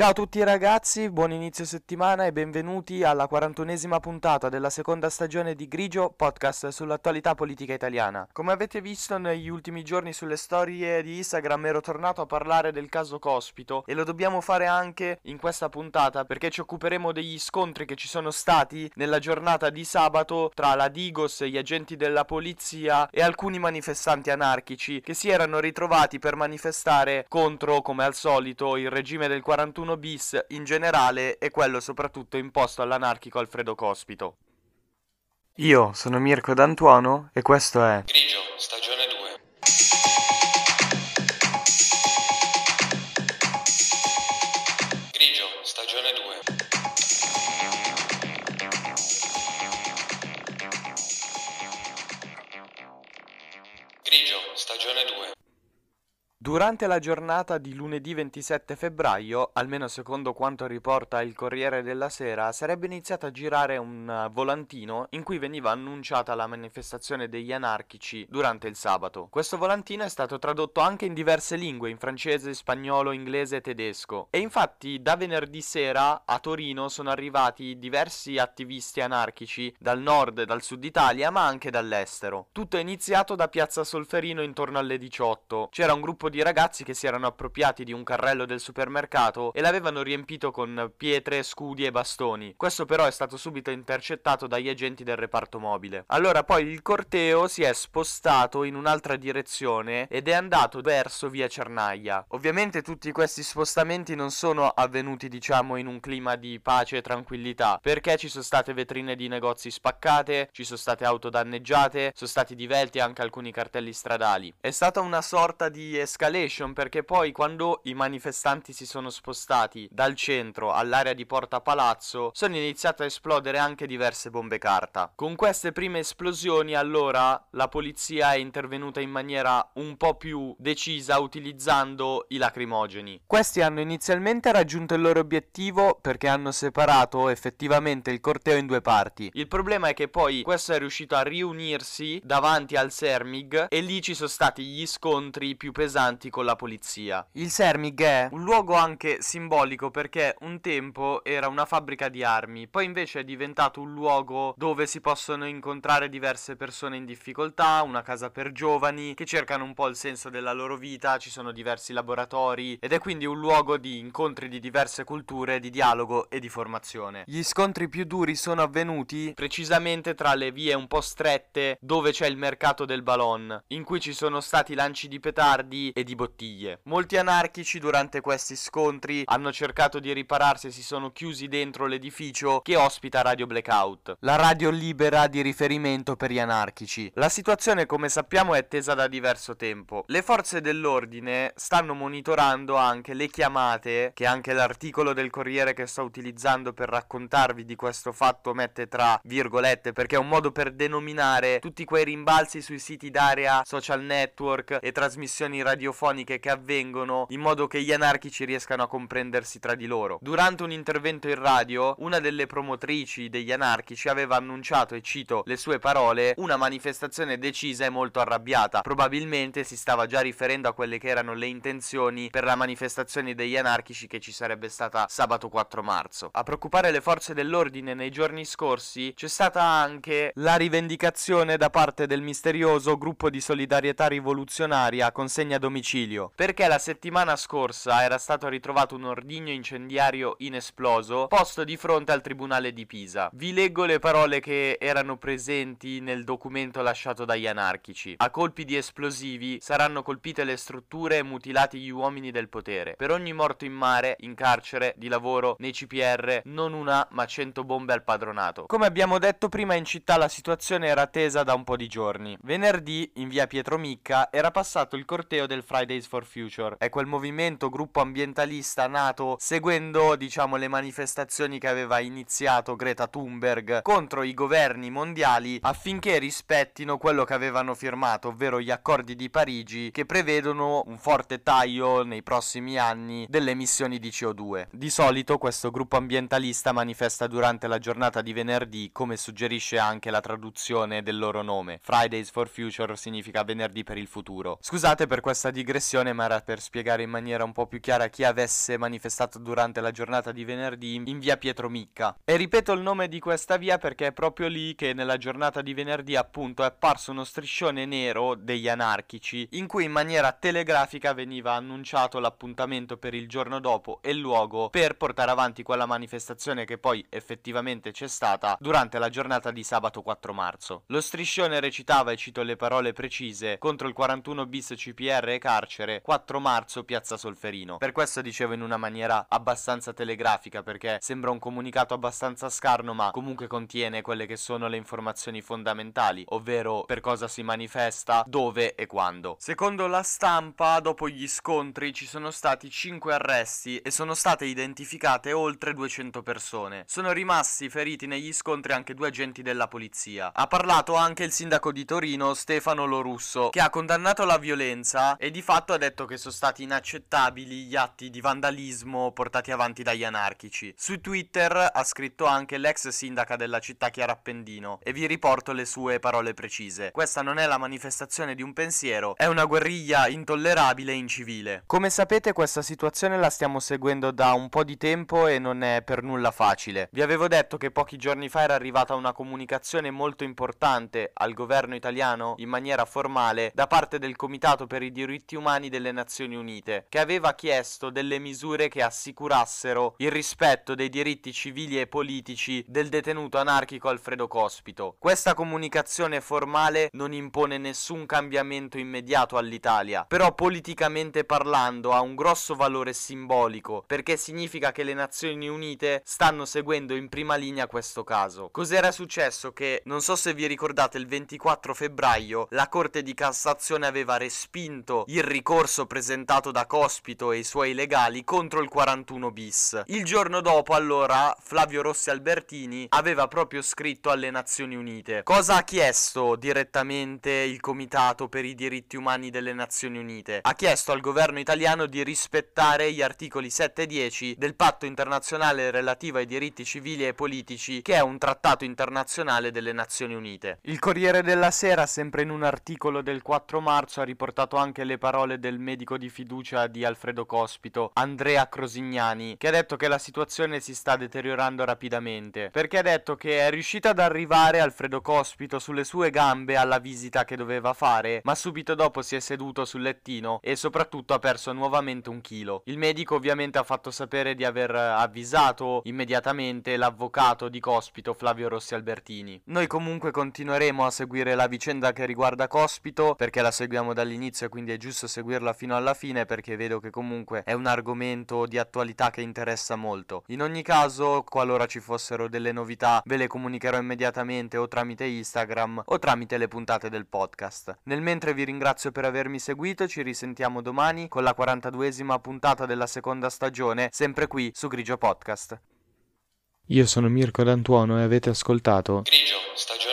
Ciao a tutti ragazzi, buon inizio settimana e benvenuti alla 41esima puntata della seconda stagione di Grigio, podcast sull'attualità politica italiana. Come avete visto negli ultimi giorni sulle storie di Instagram ero tornato a parlare del caso Cospito e lo dobbiamo fare anche in questa puntata perché ci occuperemo degli scontri che ci sono stati nella giornata di sabato tra la Digos, gli agenti della polizia e alcuni manifestanti anarchici che si erano ritrovati per manifestare contro, come al solito, il regime del 41 bis in generale e quello soprattutto imposto all'anarchico Alfredo Cospito. Io sono Mirko D'Antuono e questo è Grigio, stagione 2. Grigio, stagione 2. Grigio, stagione 2. Durante la giornata di lunedì 27 febbraio, almeno secondo quanto riporta il Corriere della Sera, sarebbe iniziato a girare un uh, volantino in cui veniva annunciata la manifestazione degli anarchici durante il sabato. Questo volantino è stato tradotto anche in diverse lingue, in francese, spagnolo, inglese e tedesco. E infatti da venerdì sera a Torino sono arrivati diversi attivisti anarchici dal nord e dal sud Italia, ma anche dall'estero. Tutto è iniziato da Piazza Solferino intorno alle 18. C'era un gruppo di ragazzi che si erano appropriati di un carrello del supermercato e l'avevano riempito con pietre, scudi e bastoni. Questo però è stato subito intercettato dagli agenti del reparto mobile. Allora poi il corteo si è spostato in un'altra direzione ed è andato verso via Cernaia. Ovviamente tutti questi spostamenti non sono avvenuti diciamo in un clima di pace e tranquillità perché ci sono state vetrine di negozi spaccate, ci sono state auto danneggiate, sono stati divelti anche alcuni cartelli stradali. È stata una sorta di escalation perché poi quando i manifestanti si sono spostati dal centro all'area di Porta Palazzo sono iniziate a esplodere anche diverse bombe carta. Con queste prime esplosioni allora la polizia è intervenuta in maniera un po' più decisa utilizzando i lacrimogeni. Questi hanno inizialmente raggiunto il loro obiettivo perché hanno separato effettivamente il corteo in due parti. Il problema è che poi questo è riuscito a riunirsi davanti al Sermig e lì ci sono stati gli scontri più pesanti con la polizia. Il Sermig è un luogo anche simbolico perché un tempo era una fabbrica di armi, poi invece è diventato un luogo dove si possono incontrare diverse persone in difficoltà, una casa per giovani che cercano un po' il senso della loro vita, ci sono diversi laboratori ed è quindi un luogo di incontri di diverse culture, di dialogo e di formazione. Gli scontri più duri sono avvenuti precisamente tra le vie un po' strette dove c'è il mercato del Ballon, in cui ci sono stati lanci di petardi e di bottiglie. Molti anarchici durante questi scontri hanno cercato di ripararsi e si sono chiusi dentro l'edificio che ospita Radio Blackout, la radio libera di riferimento per gli anarchici. La situazione come sappiamo è tesa da diverso tempo. Le forze dell'ordine stanno monitorando anche le chiamate che anche l'articolo del Corriere che sto utilizzando per raccontarvi di questo fatto mette tra virgolette perché è un modo per denominare tutti quei rimbalzi sui siti d'area, social network e trasmissioni radiofoniche che avvengono in modo che gli anarchici riescano a comprendersi tra di loro. Durante un intervento in radio, una delle promotrici degli anarchici aveva annunciato, e cito le sue parole, una manifestazione decisa e molto arrabbiata. Probabilmente si stava già riferendo a quelle che erano le intenzioni per la manifestazione degli anarchici che ci sarebbe stata sabato 4 marzo. A preoccupare le forze dell'ordine nei giorni scorsi c'è stata anche la rivendicazione da parte del misterioso gruppo di solidarietà rivoluzionaria consegna domicilio, perché la settimana scorsa era stato ritrovato un ordigno incendiario inesploso posto di fronte al tribunale di Pisa. Vi leggo le parole che erano presenti nel documento lasciato dagli anarchici. A colpi di esplosivi saranno colpite le strutture e mutilati gli uomini del potere. Per ogni morto in mare, in carcere, di lavoro, nei CPR, non una ma cento bombe al padronato. Come abbiamo detto prima in città la situazione era tesa da un po' di giorni. Venerdì, in via Pietro Micca, era passato il corteo del Fridays for Future. È quel movimento, gruppo ambientalista nato seguendo, diciamo, le manifestazioni che aveva iniziato Greta Thunberg contro i governi mondiali affinché rispettino quello che avevano firmato, ovvero gli accordi di Parigi che prevedono un forte taglio nei prossimi anni delle emissioni di CO2. Di solito questo gruppo ambientalista manifesta durante la giornata di venerdì, come suggerisce anche la traduzione del loro nome. Fridays for Future significa venerdì per il futuro. Scusate per questa digressione, ma era per spiegare in maniera un po' più chiara chi avesse manifestato durante la giornata di venerdì in via Pietro Micca. E ripeto il nome di questa via perché è proprio lì che nella giornata di venerdì appunto è apparso uno striscione nero degli anarchici in cui in maniera telegrafica veniva annunciato l'appuntamento per il giorno dopo e il luogo per portare avanti quella manifestazione che poi effettivamente c'è stata durante la giornata di sabato 4 marzo. Lo striscione recitava, e cito le parole precise, contro il 41 bis CPR carcere, 4 marzo piazza Solferino. Per questo dicevo in una maniera abbastanza telegrafica perché sembra un comunicato abbastanza scarno ma comunque contiene quelle che sono le informazioni fondamentali, ovvero per cosa si manifesta, dove e quando. Secondo la stampa, dopo gli scontri ci sono stati 5 arresti e sono state identificate oltre 200 persone. Sono rimasti feriti negli scontri anche due agenti della polizia. Ha parlato anche il sindaco di Torino, Stefano Lorusso, che ha condannato la violenza e di fatto ha detto che sono stati inaccettabili gli atti di vandalismo portati avanti dagli anarchici. Su Twitter ha scritto anche l'ex sindaca della città Chiara Appendino e vi riporto le sue parole precise. Questa non è la manifestazione di un pensiero, è una guerriglia intollerabile e incivile. Come sapete questa situazione la stiamo seguendo da un po' di tempo e non è per nulla facile. Vi avevo detto che pochi giorni fa era arrivata una comunicazione molto importante al governo italiano in maniera formale da parte del Comitato per i diritti umani delle Nazioni Unite, che aveva chiesto delle misure che assicurassero il rispetto dei diritti civili e politici del detenuto anarchico Alfredo Cospito. Questa comunicazione formale non impone nessun cambiamento immediato all'Italia, però politicamente parlando ha un grosso valore simbolico perché significa che le Nazioni Unite stanno seguendo in prima linea questo caso. Cos'era successo? Che non so se vi ricordate il 24 febbraio la Corte di Cassazione aveva respinto il ricorso presentato da Cospito e i suoi legali contro il 41 bis. Il giorno dopo allora Flavio Rossi Albertini aveva proprio scritto alle Nazioni Unite. Cosa ha chiesto direttamente il Comitato per i diritti umani delle Nazioni Unite? Ha chiesto al governo italiano di rispettare gli articoli 7 e 10 del patto internazionale relativo ai diritti civili e politici che è un trattato internazionale delle Nazioni Unite. Il Corriere della Sera, sempre in un articolo del 4 marzo, ha riportato anche le parole del medico di fiducia di Alfredo Cospito, Andrea Crosignani, che ha detto che la situazione si sta deteriorando rapidamente, perché ha detto che è riuscito ad arrivare Alfredo Cospito sulle sue gambe alla visita che doveva fare, ma subito dopo si è seduto sul lettino e soprattutto ha perso nuovamente un chilo. Il medico ovviamente ha fatto sapere di aver avvisato immediatamente l'avvocato di Cospito Flavio Rossi Albertini. Noi comunque continueremo a seguire la vicenda che riguarda Cospito perché la seguiamo dall'inizio quindi è giusto seguirla fino alla fine perché vedo che comunque è un argomento di attualità che interessa molto. In ogni caso, qualora ci fossero delle novità, ve le comunicherò immediatamente o tramite Instagram o tramite le puntate del podcast. Nel mentre vi ringrazio per avermi seguito, ci risentiamo domani con la 42esima puntata della seconda stagione, sempre qui su Grigio Podcast. Io sono Mirko D'Antuono e avete ascoltato Grigio, stagione